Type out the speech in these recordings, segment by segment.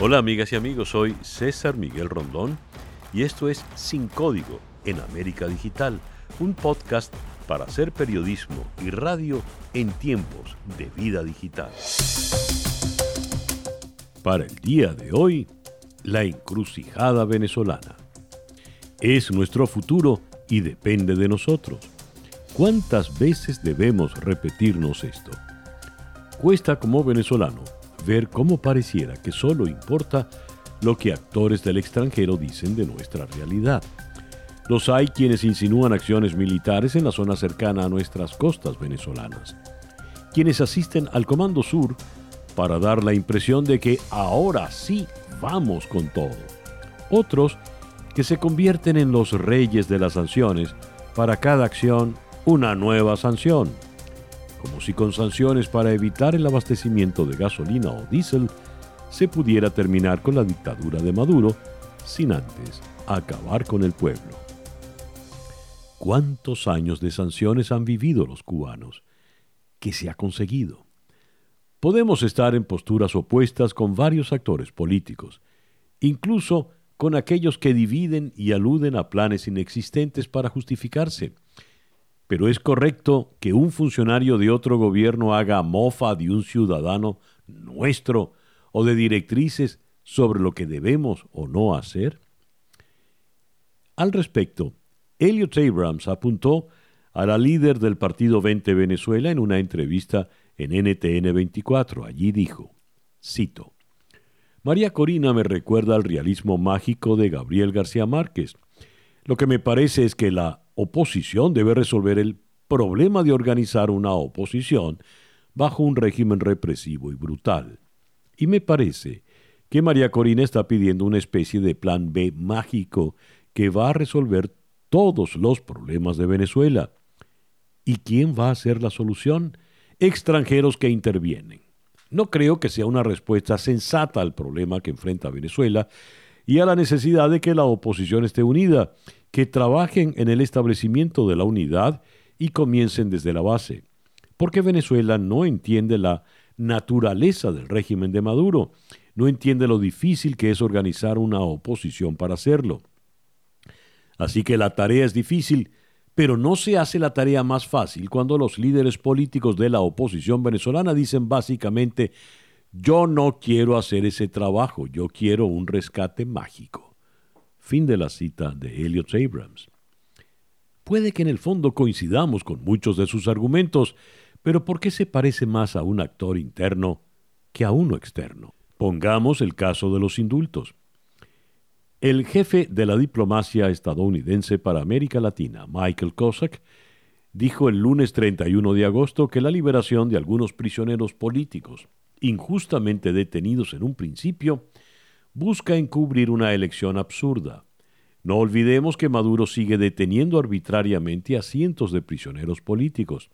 Hola amigas y amigos, soy César Miguel Rondón y esto es Sin Código en América Digital, un podcast para hacer periodismo y radio en tiempos de vida digital. Para el día de hoy, la encrucijada venezolana. Es nuestro futuro y depende de nosotros. ¿Cuántas veces debemos repetirnos esto? Cuesta como venezolano ver cómo pareciera que solo importa lo que actores del extranjero dicen de nuestra realidad. Los hay quienes insinúan acciones militares en la zona cercana a nuestras costas venezolanas, quienes asisten al Comando Sur para dar la impresión de que ahora sí vamos con todo. Otros que se convierten en los reyes de las sanciones, para cada acción una nueva sanción como si con sanciones para evitar el abastecimiento de gasolina o diésel se pudiera terminar con la dictadura de Maduro sin antes acabar con el pueblo. ¿Cuántos años de sanciones han vivido los cubanos? ¿Qué se ha conseguido? Podemos estar en posturas opuestas con varios actores políticos, incluso con aquellos que dividen y aluden a planes inexistentes para justificarse pero es correcto que un funcionario de otro gobierno haga mofa de un ciudadano nuestro o de directrices sobre lo que debemos o no hacer? Al respecto, Elliot Abrams apuntó a la líder del partido 20 Venezuela en una entrevista en NTN 24. Allí dijo, cito, María Corina me recuerda al realismo mágico de Gabriel García Márquez. Lo que me parece es que la oposición debe resolver el problema de organizar una oposición bajo un régimen represivo y brutal. Y me parece que María Corina está pidiendo una especie de plan B mágico que va a resolver todos los problemas de Venezuela. ¿Y quién va a ser la solución? Extranjeros que intervienen. No creo que sea una respuesta sensata al problema que enfrenta Venezuela y a la necesidad de que la oposición esté unida que trabajen en el establecimiento de la unidad y comiencen desde la base, porque Venezuela no entiende la naturaleza del régimen de Maduro, no entiende lo difícil que es organizar una oposición para hacerlo. Así que la tarea es difícil, pero no se hace la tarea más fácil cuando los líderes políticos de la oposición venezolana dicen básicamente, yo no quiero hacer ese trabajo, yo quiero un rescate mágico. Fin de la cita de Elliot Abrams. Puede que en el fondo coincidamos con muchos de sus argumentos, pero ¿por qué se parece más a un actor interno que a uno externo? Pongamos el caso de los indultos. El jefe de la diplomacia estadounidense para América Latina, Michael Cossack, dijo el lunes 31 de agosto que la liberación de algunos prisioneros políticos, injustamente detenidos en un principio, busca encubrir una elección absurda. No olvidemos que Maduro sigue deteniendo arbitrariamente a cientos de prisioneros políticos.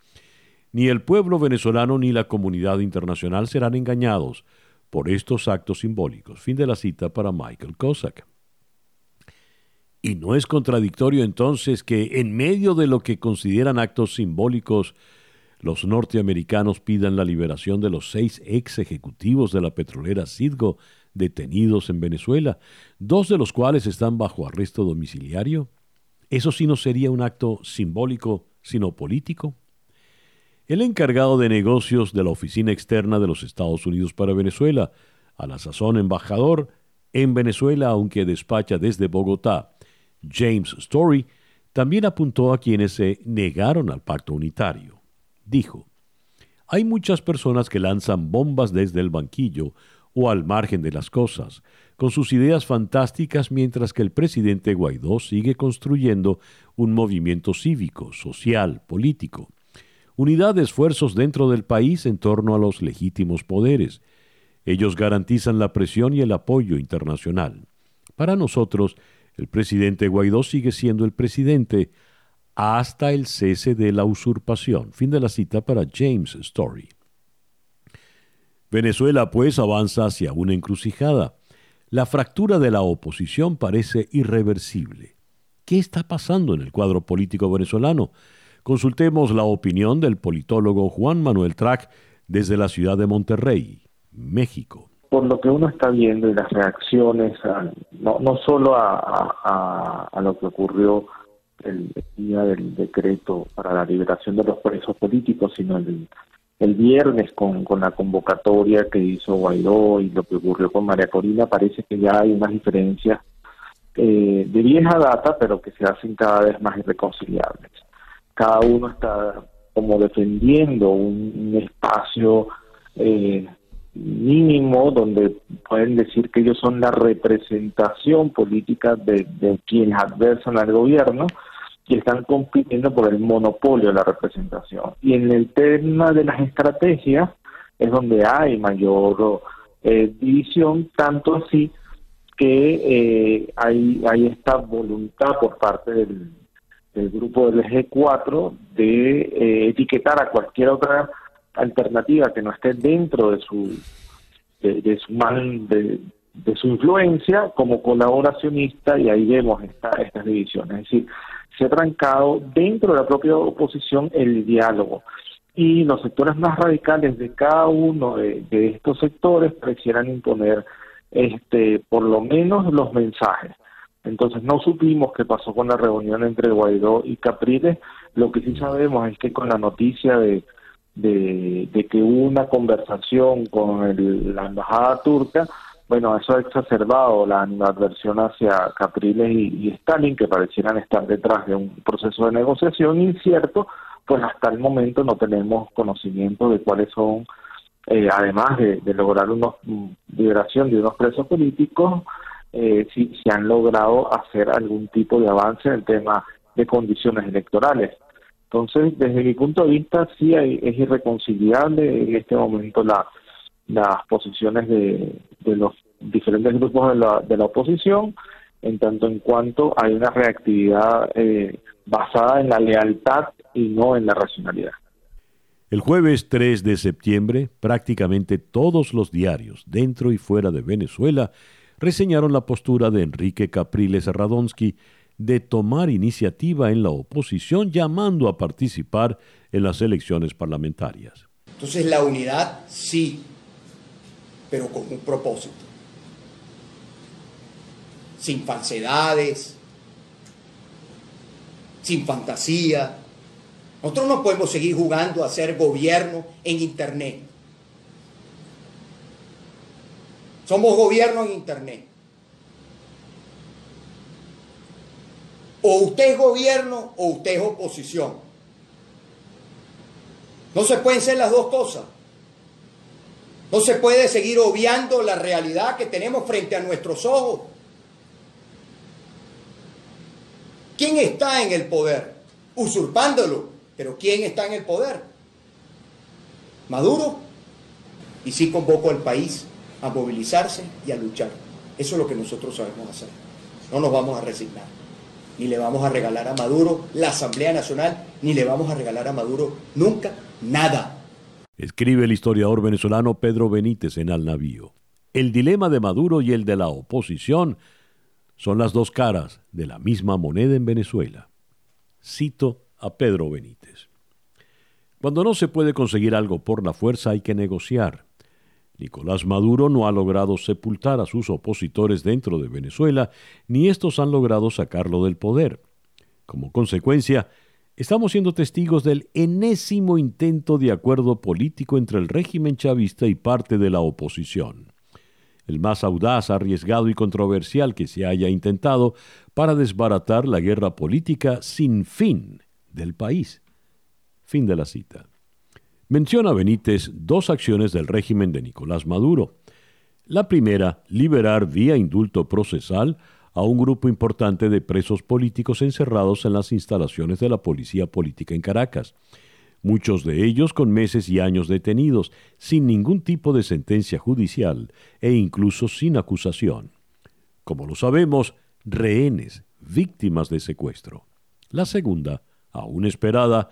Ni el pueblo venezolano ni la comunidad internacional serán engañados por estos actos simbólicos. Fin de la cita para Michael Cossack. ¿Y no es contradictorio entonces que en medio de lo que consideran actos simbólicos, los norteamericanos pidan la liberación de los seis ex ejecutivos de la petrolera Citgo detenidos en Venezuela, dos de los cuales están bajo arresto domiciliario? ¿Eso sí no sería un acto simbólico, sino político? El encargado de negocios de la Oficina Externa de los Estados Unidos para Venezuela, a la sazón embajador en Venezuela, aunque despacha desde Bogotá, James Story, también apuntó a quienes se negaron al pacto unitario. Dijo, hay muchas personas que lanzan bombas desde el banquillo o al margen de las cosas, con sus ideas fantásticas mientras que el presidente Guaidó sigue construyendo un movimiento cívico, social, político. Unidad de esfuerzos dentro del país en torno a los legítimos poderes. Ellos garantizan la presión y el apoyo internacional. Para nosotros, el presidente Guaidó sigue siendo el presidente hasta el cese de la usurpación. Fin de la cita para James Story. Venezuela, pues, avanza hacia una encrucijada. La fractura de la oposición parece irreversible. ¿Qué está pasando en el cuadro político venezolano? Consultemos la opinión del politólogo Juan Manuel Trac desde la ciudad de Monterrey, México. por lo que uno está viendo y las reacciones, no, no solo a, lo que ocurrió el día del decreto para la liberación de los presos políticos, sino el, el viernes con, con la convocatoria que hizo Guaidó y lo que ocurrió con María Corina, parece que ya hay unas diferencias eh, de vieja data, pero que se hacen cada vez más irreconciliables. Cada uno está como defendiendo un, espacio eh, mínimo donde pueden decir que ellos son la representación política de, quienes adversan al gobierno y están compitiendo por el monopolio de la representación. Y en el tema de las estrategias es donde hay mayor eh, división, tanto así que eh, hay, hay esta voluntad por parte del, grupo del G4 de eh, etiquetar a cualquier otra alternativa que no esté dentro de su de, su man, de, su influencia como colaboracionista y ahí vemos esta, estas divisiones. Es decir, se ha trancado dentro de la propia oposición el diálogo y los sectores más radicales de cada uno de, de estos sectores quisieran imponer este por lo menos los mensajes. Entonces no supimos qué pasó con la reunión entre Guaidó y Capriles. Lo que sí sabemos es que con la noticia de de, que hubo una conversación con la embajada turca, bueno, eso ha exacerbado la adversión hacia Capriles y, Stalin, que parecieran estar detrás de un proceso de negociación incierto, pues hasta el momento no tenemos conocimiento de cuáles son, eh, además de, lograr una mm, liberación de unos presos políticos, eh, si han logrado hacer algún tipo de avance en el tema de condiciones electorales. Entonces, desde mi punto de vista, sí es irreconciliable en este momento la, las posiciones de, los diferentes grupos de la, de la oposición, en tanto en cuanto hay una reactividad eh, basada en la lealtad y no en la racionalidad. El jueves 3 de septiembre, prácticamente todos los diarios dentro y fuera de Venezuela reseñaron la postura de Enrique Capriles Radonsky de tomar iniciativa en la oposición llamando a participar en las elecciones parlamentarias. Entonces la unidad sí, pero con un propósito, sin falsedades, sin fantasía. Nosotros no podemos seguir jugando a ser gobierno en Internet. Somos gobierno en Internet. O usted es gobierno o usted es oposición. No se pueden ser las dos cosas. No se puede seguir obviando la realidad que tenemos frente a nuestros ojos. ¿Quién está en el poder? Usurpándolo. Pero ¿quién está en el poder? Maduro. Y sí convoco al país a movilizarse y a luchar. Eso es lo que nosotros sabemos hacer. No nos vamos a resignar ni le vamos a regalar a Maduro la Asamblea Nacional, ni le vamos a regalar a Maduro nunca nada. Escribe el historiador venezolano Pedro Benítez en Al Navío. El dilema de Maduro y el de la oposición son las dos caras de la misma moneda en Venezuela. Cito a Pedro Benítez. Cuando no se puede conseguir algo por la fuerza hay que negociar. Nicolás Maduro no ha logrado sepultar a sus opositores dentro de Venezuela, ni estos han logrado sacarlo del poder. Como consecuencia, estamos siendo testigos del enésimo intento de acuerdo político entre el régimen chavista y parte de la oposición. El más audaz, arriesgado y controversial que se haya intentado para desbaratar la guerra política sin fin del país. Fin de la cita. Menciona Benítez dos acciones del régimen de Nicolás Maduro. La primera, liberar vía indulto procesal a un grupo importante de presos políticos encerrados en las instalaciones de la policía política en Caracas, muchos de ellos con meses y años detenidos, sin ningún tipo de sentencia judicial e incluso sin acusación. Como lo sabemos, rehenes, víctimas de secuestro. La segunda, aún esperada,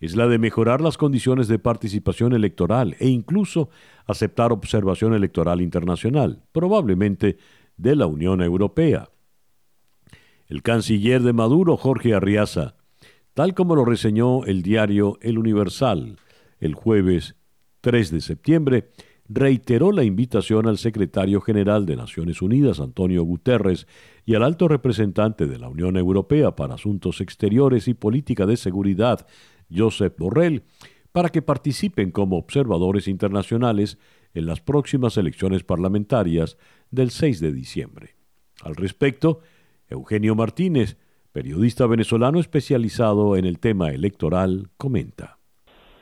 es la de mejorar las condiciones de participación electoral e incluso aceptar observación electoral internacional, probablemente de la Unión Europea. El canciller de Maduro, Jorge Arriaza, tal como lo reseñó el diario El Universal el jueves 3 de septiembre, reiteró la invitación al secretario general de Naciones Unidas, Antonio Guterres, y al alto representante de la Unión Europea para Asuntos Exteriores y Política de Seguridad, Josep Borrell, para que participen como observadores internacionales en las próximas elecciones parlamentarias del 6 de diciembre. Al respecto, Eugenio Martínez, periodista venezolano especializado en el tema electoral, comenta.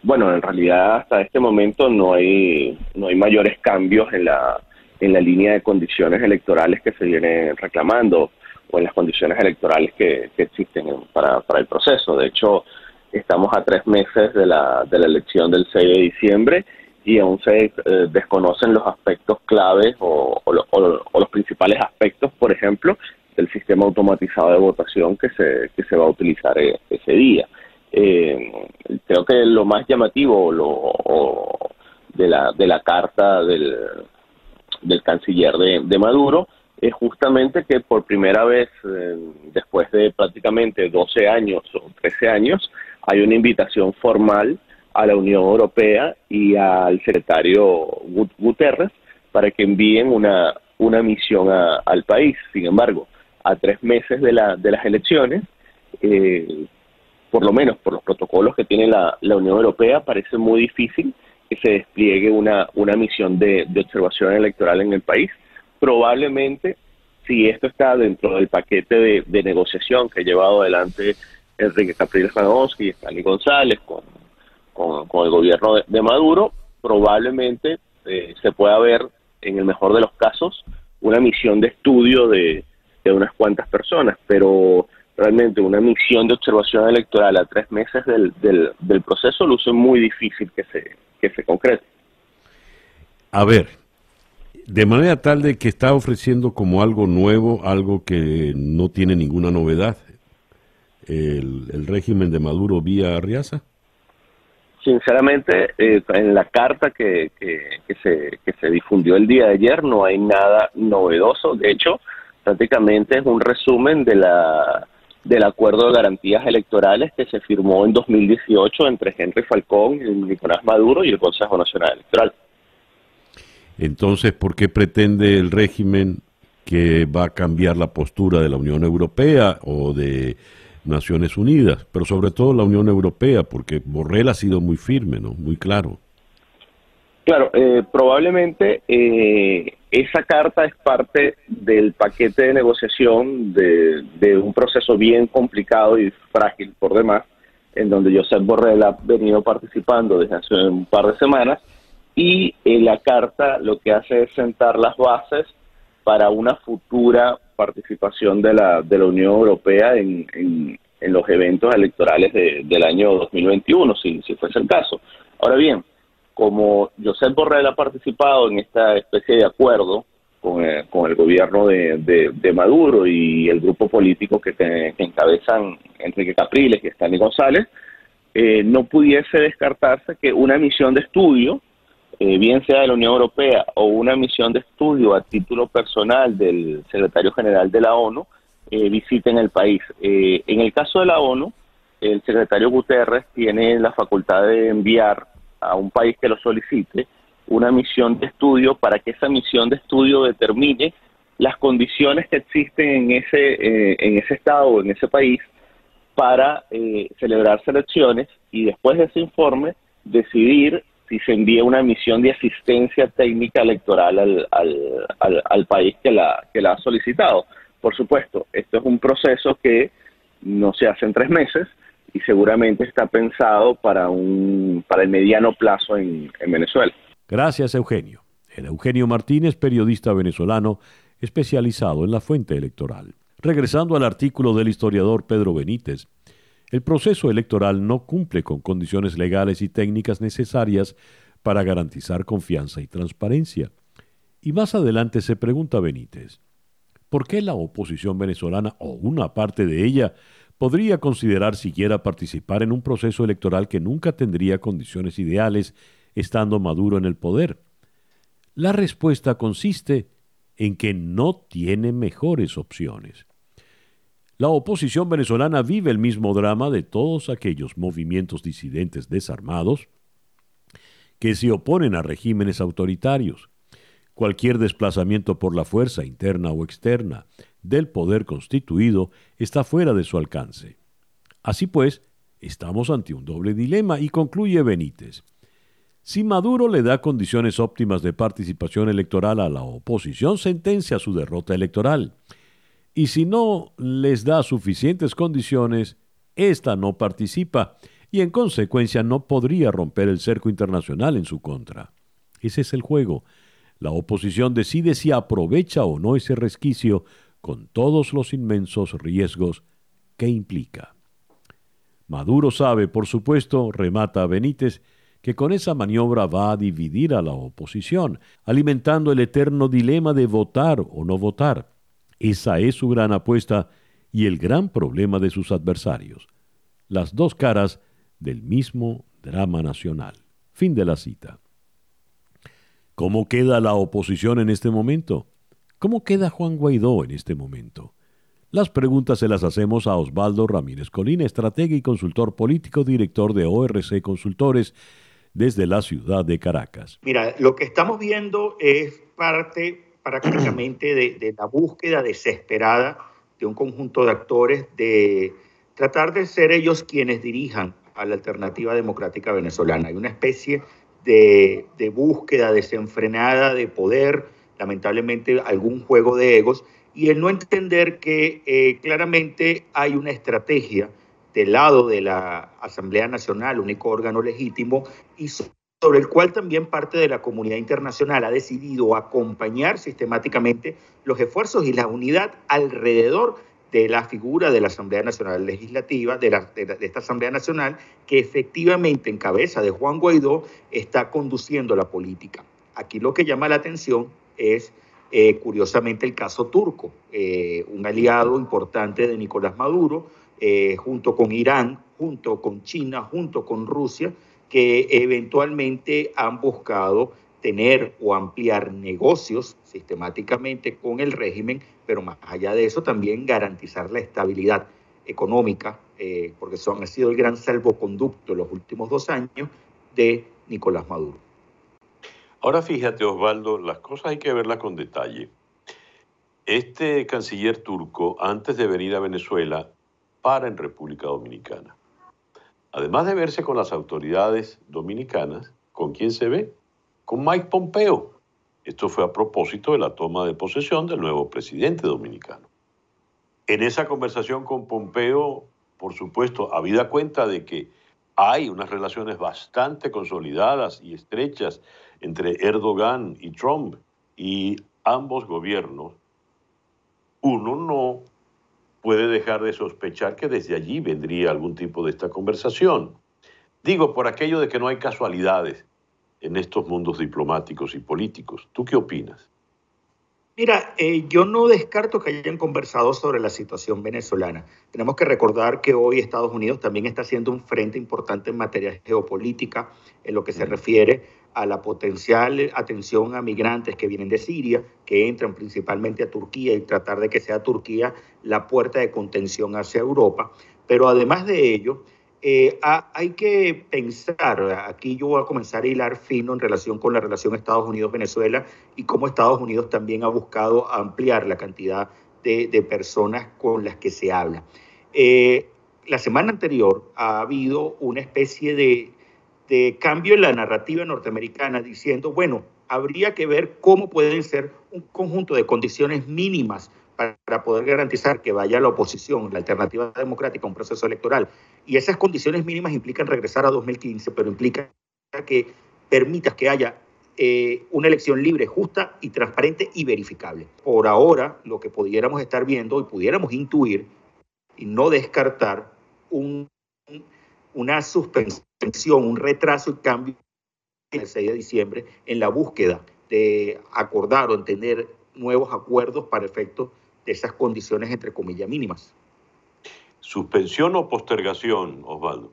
Bueno, en realidad hasta este momento no hay no hay mayores cambios en la en la línea de condiciones electorales que se vienen reclamando o en las condiciones electorales que, existen para, para el proceso. De hecho, estamos a tres meses de la, de la elección del 6 de diciembre y aún se eh, desconocen los aspectos claves o, los principales aspectos, por ejemplo, del sistema automatizado de votación que se, que se va a utilizar eh, ese día. Eh, creo que lo más llamativo lo, de, la, de la carta del, del canciller de, Maduro es justamente que por primera vez, eh, después de prácticamente 12 años o 13 años, hay una invitación formal a la Unión Europea y al secretario Guterres para que envíen una, una misión al país. Sin embargo, a tres meses de, la, de las elecciones, eh, por lo menos por los protocolos que tiene la, Unión Europea, parece muy difícil que se despliegue una, una misión de, observación electoral en el país. Probablemente, si esto está dentro del paquete de, negociación que ha llevado adelante Enrique Capriles Janowski y Stanley González con, con, el gobierno de, Maduro, probablemente eh, se pueda ver, en el mejor de los casos, una misión de estudio de, de unas cuantas personas, pero realmente una misión de observación electoral a tres meses del, del, proceso luce muy difícil que se, que se concrete. A ver, de manera tal de que está ofreciendo como algo nuevo, algo que no tiene ninguna novedad, el, el régimen de Maduro vía Arriaza. Sinceramente, eh, en la carta que, que, que, se, que se difundió el día de ayer no hay nada novedoso. De hecho, prácticamente es un resumen de la del acuerdo de garantías electorales que se firmó en 2018 entre Henry Falcón, Nicolás Maduro y el Consejo Nacional Electoral. Entonces, ¿por qué pretende el régimen que va a cambiar la postura de la Unión Europea o de Naciones Unidas? Pero sobre todo la Unión Europea, porque Borrell ha sido muy firme, ¿no? Muy claro. Claro, eh, probablemente eh, esa carta es parte del paquete de negociación de, un proceso bien complicado y frágil por demás, en donde Josep Borrell ha venido participando desde hace un par de semanas, y eh, la carta lo que hace es sentar las bases para una futura participación de la, de la Unión Europea en, los eventos electorales del año 2021, si, si fuese el caso. Ahora bien, como Josep Borrell ha participado en esta especie de acuerdo con, eh, el gobierno de, Maduro y el grupo político que, encabezan Enrique Capriles y Stanley González, eh, no pudiese descartarse que una misión de estudio, eh, bien sea de la Unión Europea o una misión de estudio a título personal del secretario general de la ONU, visiten el país. en el caso de la ONU, el secretario Guterres tiene la facultad de enviar a un país que lo solicite una misión de estudio para que esa misión de estudio determine las condiciones que existen en ese, eh, en ese estado o en ese país para eh, celebrar elecciones y después de ese informe decidir si se envía una misión de asistencia técnica electoral al, al, al, país que la, que la ha solicitado. Por supuesto, esto es un proceso que no se hace en tres meses, y seguramente está pensado para, un, para el mediano plazo en, Venezuela. Gracias, Eugenio. El Eugenio Martínez, periodista venezolano especializado en la fuente electoral. Regresando al artículo del historiador Pedro Benítez, el proceso electoral no cumple con condiciones legales y técnicas necesarias para garantizar confianza y transparencia. Y más adelante se pregunta Benítez, ¿por qué la oposición venezolana o una parte de ella podría considerar siquiera participar en un proceso electoral que nunca tendría condiciones ideales estando Maduro en el poder? La respuesta consiste en que no tiene mejores opciones. La oposición venezolana vive el mismo drama de todos aquellos movimientos disidentes desarmados que se oponen a regímenes autoritarios. Cualquier desplazamiento por la fuerza interna o externa del poder constituido está fuera de su alcance. Así pues, estamos ante un doble dilema y concluye Benítez. Si Maduro le da condiciones óptimas de participación electoral a la oposición, sentencia su derrota electoral. Y si no les da suficientes condiciones, ésta no participa y en consecuencia no podría romper el cerco internacional en su contra. Ese es el juego. La oposición decide si aprovecha o no ese resquicio con todos los inmensos riesgos que implica. Maduro sabe, por supuesto, remata Benítez, que con esa maniobra va a dividir a la oposición, alimentando el eterno dilema de votar o no votar. Esa es su gran apuesta y el gran problema de sus adversarios. Las dos caras del mismo drama nacional. Fin de la cita. ¿Cómo queda la oposición en este momento? ¿Cómo queda Juan Guaidó en este momento? Las preguntas se las hacemos a Osvaldo Ramírez Colina, estratega y consultor político, director de ORC Consultores, desde la ciudad de Caracas. Mira, lo que estamos viendo es parte prácticamente de, la búsqueda desesperada de un conjunto de actores de tratar de ser ellos quienes dirijan a la alternativa democrática venezolana. Hay una especie de, búsqueda desenfrenada de poder, lamentablemente algún juego de egos, y el no entender que eh, claramente hay una estrategia del lado de la Asamblea Nacional, único órgano legítimo, y sobre el cual también parte de la comunidad internacional ha decidido acompañar sistemáticamente los esfuerzos y la unidad alrededor de la figura de la Asamblea Nacional Legislativa, de, esta Asamblea Nacional, que efectivamente en cabeza de Juan Guaidó está conduciendo la política. Aquí lo que llama la atención es, eh, curiosamente, el caso turco, eh, un aliado importante de Nicolás Maduro, eh, junto con Irán, junto con China, junto con Rusia, que eventualmente han buscado tener o ampliar negocios sistemáticamente con el régimen, pero más allá de eso también garantizar la estabilidad económica, porque son, ha sido el gran salvoconducto en los últimos dos años de Nicolás Maduro. Ahora fíjate, Osvaldo, las cosas hay que verlas con detalle. Este canciller turco, antes de venir a Venezuela, para en República Dominicana. Además de verse con las autoridades dominicanas, ¿con quién se ve? Con Mike Pompeo. Esto fue a propósito de la toma de posesión del nuevo presidente dominicano. En esa conversación con Pompeo, por supuesto, habida cuenta de que hay unas relaciones bastante consolidadas y estrechas entre Erdogan y Trump y ambos gobiernos, uno no puede dejar de sospechar que desde allí vendría algún tipo de esta conversación. Digo, por aquello de que no hay casualidades en estos mundos diplomáticos y políticos. ¿Tú qué opinas? Mira, eh, yo no descarto que hayan conversado sobre la situación venezolana. Tenemos que recordar que hoy Estados Unidos también está haciendo un frente importante en materia geopolítica en lo que se mm. refiere a la potencial atención a migrantes que vienen de Siria, que entran principalmente a Turquía y tratar de que sea Turquía la puerta de contención hacia Europa. Pero además de ello, eh, hay que pensar, aquí yo voy a comenzar a hilar fino en relación con la relación Estados Unidos-Venezuela y cómo Estados Unidos también ha buscado ampliar la cantidad de, personas con las que se habla. Eh, la semana anterior ha habido una especie de de cambio en la narrativa norteamericana diciendo, bueno, habría que ver cómo pueden ser un conjunto de condiciones mínimas para, poder garantizar que vaya la oposición, la alternativa democrática un proceso electoral. Y esas condiciones mínimas implican regresar a 2015, pero implica que permitas que haya eh, una elección libre, justa y transparente y verificable. Por ahora, lo que pudiéramos estar viendo y pudiéramos intuir y no descartar un, una suspensión un retraso y cambio el 6 de diciembre en la búsqueda de acordar o entender nuevos acuerdos para efecto de esas condiciones entre comillas mínimas. ¿Suspensión o postergación, Osvaldo?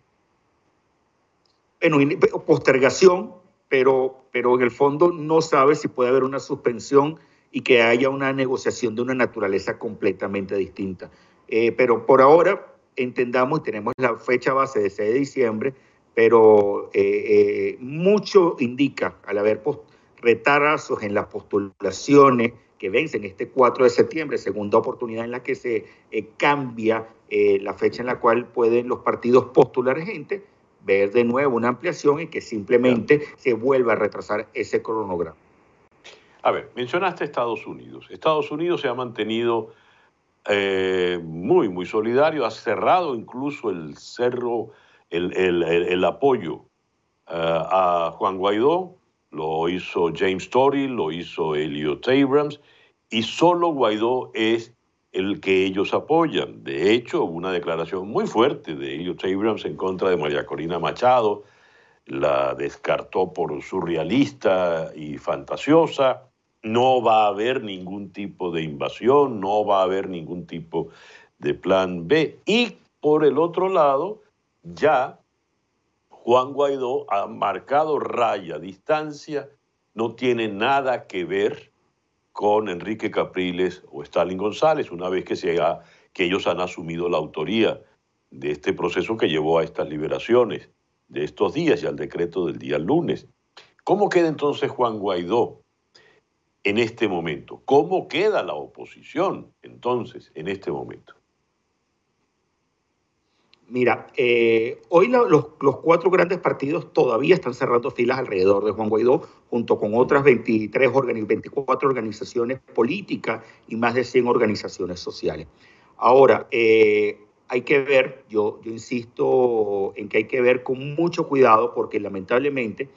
Bueno, postergación, pero, pero en el fondo no sabe si puede haber una suspensión y que haya una negociación de una naturaleza completamente distinta. Eh, pero por ahora entendamos y tenemos la fecha base de 6 de diciembre pero eh, mucho indica al haber retrasos en las postulaciones que vencen este 4 de septiembre, segunda oportunidad en la que se cambia la fecha en la cual pueden los partidos postular gente, ver de nuevo una ampliación y que simplemente se vuelva a retrasar ese cronograma. A ver, mencionaste Estados Unidos. Estados Unidos se ha mantenido eh, muy, muy solidario, ha cerrado incluso el cerro, el, apoyo eh, a Juan Guaidó, lo hizo James Tory, lo hizo Elliot Abrams, y solo Guaidó es el que ellos apoyan. De hecho, hubo una declaración muy fuerte de Elliot Abrams en contra de María Corina Machado, la descartó por surrealista y fantasiosa. No va a haber ningún tipo de invasión, no va a haber ningún tipo de plan B. Y por el otro lado, ya Juan Guaidó ha marcado raya, distancia, no tiene nada que ver con Enrique Capriles o Stalin González, una vez que, se que ellos han asumido la autoría de este proceso que llevó a estas liberaciones de estos días y al decreto del día lunes. ¿Cómo queda entonces Juan Guaidó en este momento? ¿Cómo queda la oposición entonces en este momento? Mira, eh, hoy los, cuatro grandes partidos todavía están cerrando filas alrededor de Juan Guaidó, junto con otras 23, 24 organizaciones políticas y más de 100 organizaciones sociales. Ahora, eh, hay que ver, yo, yo insisto en que hay que ver con mucho cuidado porque lamentablemente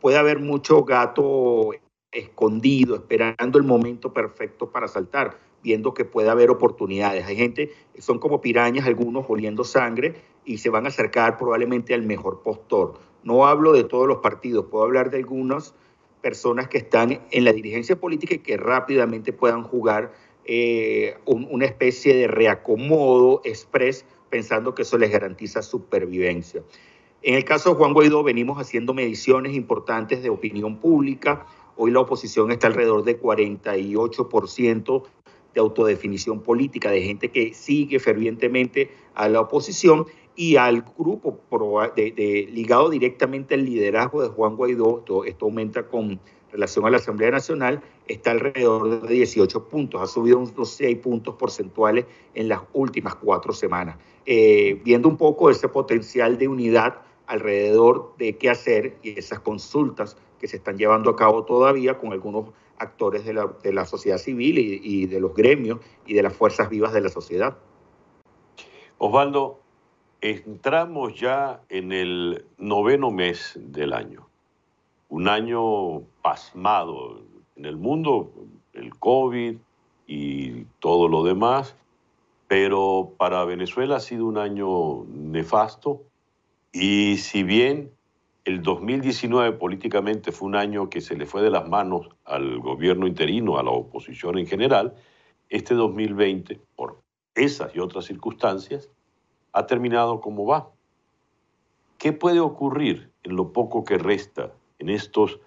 puede haber mucho gato escondido, esperando el momento perfecto para saltar viendo que puede haber oportunidades. Hay gente, son como pirañas, algunos oliendo sangre y se van a acercar probablemente al mejor postor. No hablo de todos los partidos, puedo hablar de algunas personas que están en la dirigencia política y que rápidamente puedan jugar eh, una especie de reacomodo express pensando que eso les garantiza supervivencia. En el caso de Juan Guaidó venimos haciendo mediciones importantes de opinión pública. Hoy la oposición está alrededor de 48% de autodefinición política, de gente que sigue fervientemente a la oposición y al grupo ligado directamente al liderazgo de Juan Guaidó, esto, aumenta con relación a la Asamblea Nacional, está alrededor de 18 puntos, ha subido unos 6 puntos porcentuales en las últimas cuatro semanas. Eh, viendo un poco ese potencial de unidad alrededor de qué hacer y esas consultas que se están llevando a cabo todavía con algunos actores de la, de la sociedad civil y, de los gremios y de las fuerzas vivas de la sociedad. Osvaldo, entramos ya en el noveno mes del año, un año pasmado en el mundo, el COVID y todo lo demás, pero para Venezuela ha sido un año nefasto y si bien el 2019 políticamente fue un año que se le fue de las manos al gobierno interino, a la oposición en general. Este 2020, por esas y otras circunstancias, ha terminado como va. ¿Qué puede ocurrir en lo poco que resta en estos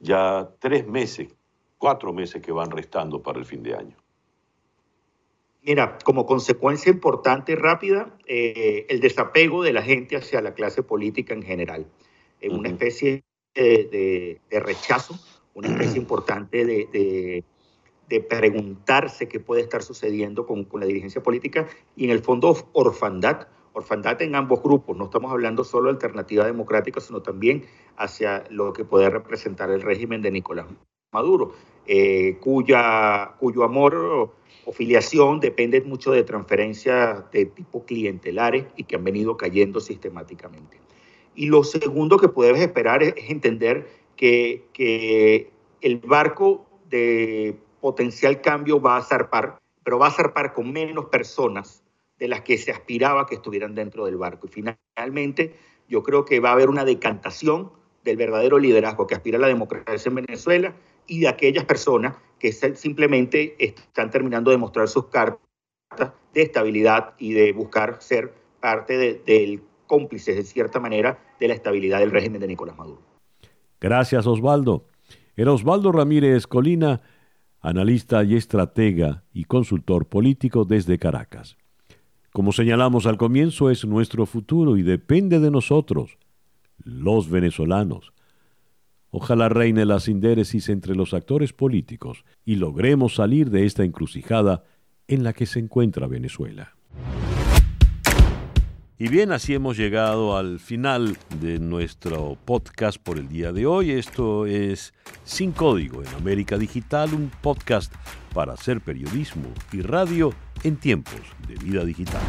ya tres meses, cuatro meses que van restando para el fin de año? Mira, como consecuencia importante y rápida, eh, el desapego de la gente hacia la clase política en general una especie de, rechazo, una especie importante de, preguntarse qué puede estar sucediendo con, la dirigencia política y en el fondo orfandad, orfandad en ambos grupos. No estamos hablando solo de alternativa democrática, sino también hacia lo que puede representar el régimen de Nicolás Maduro, eh, cuya, cuyo amor o filiación depende mucho de transferencias de tipo clientelares y que han venido cayendo sistemáticamente. Y lo segundo que puedes esperar es, entender que, el barco de potencial cambio va a zarpar, pero va a zarpar con menos personas de las que se aspiraba que estuvieran dentro del barco. Y finalmente yo creo que va a haber una decantación del verdadero liderazgo que aspira a la democracia en Venezuela y de aquellas personas que simplemente están terminando de mostrar sus cartas de estabilidad y de buscar ser parte del cómplices, de cierta manera, de la estabilidad del régimen de Nicolás Maduro. Gracias, Osvaldo. Era Osvaldo Ramírez Colina, analista y estratega y consultor político desde Caracas. Como señalamos al comienzo, es nuestro futuro y depende de nosotros los venezolanos. Ojalá reine la sindéresis entre los actores políticos y logremos salir de esta encrucijada en la que se encuentra Venezuela. Y bien, así hemos llegado al final de nuestro podcast por el día de hoy. Esto es Sin Código en América Digital, un podcast para hacer periodismo y radio en tiempos de vida digital.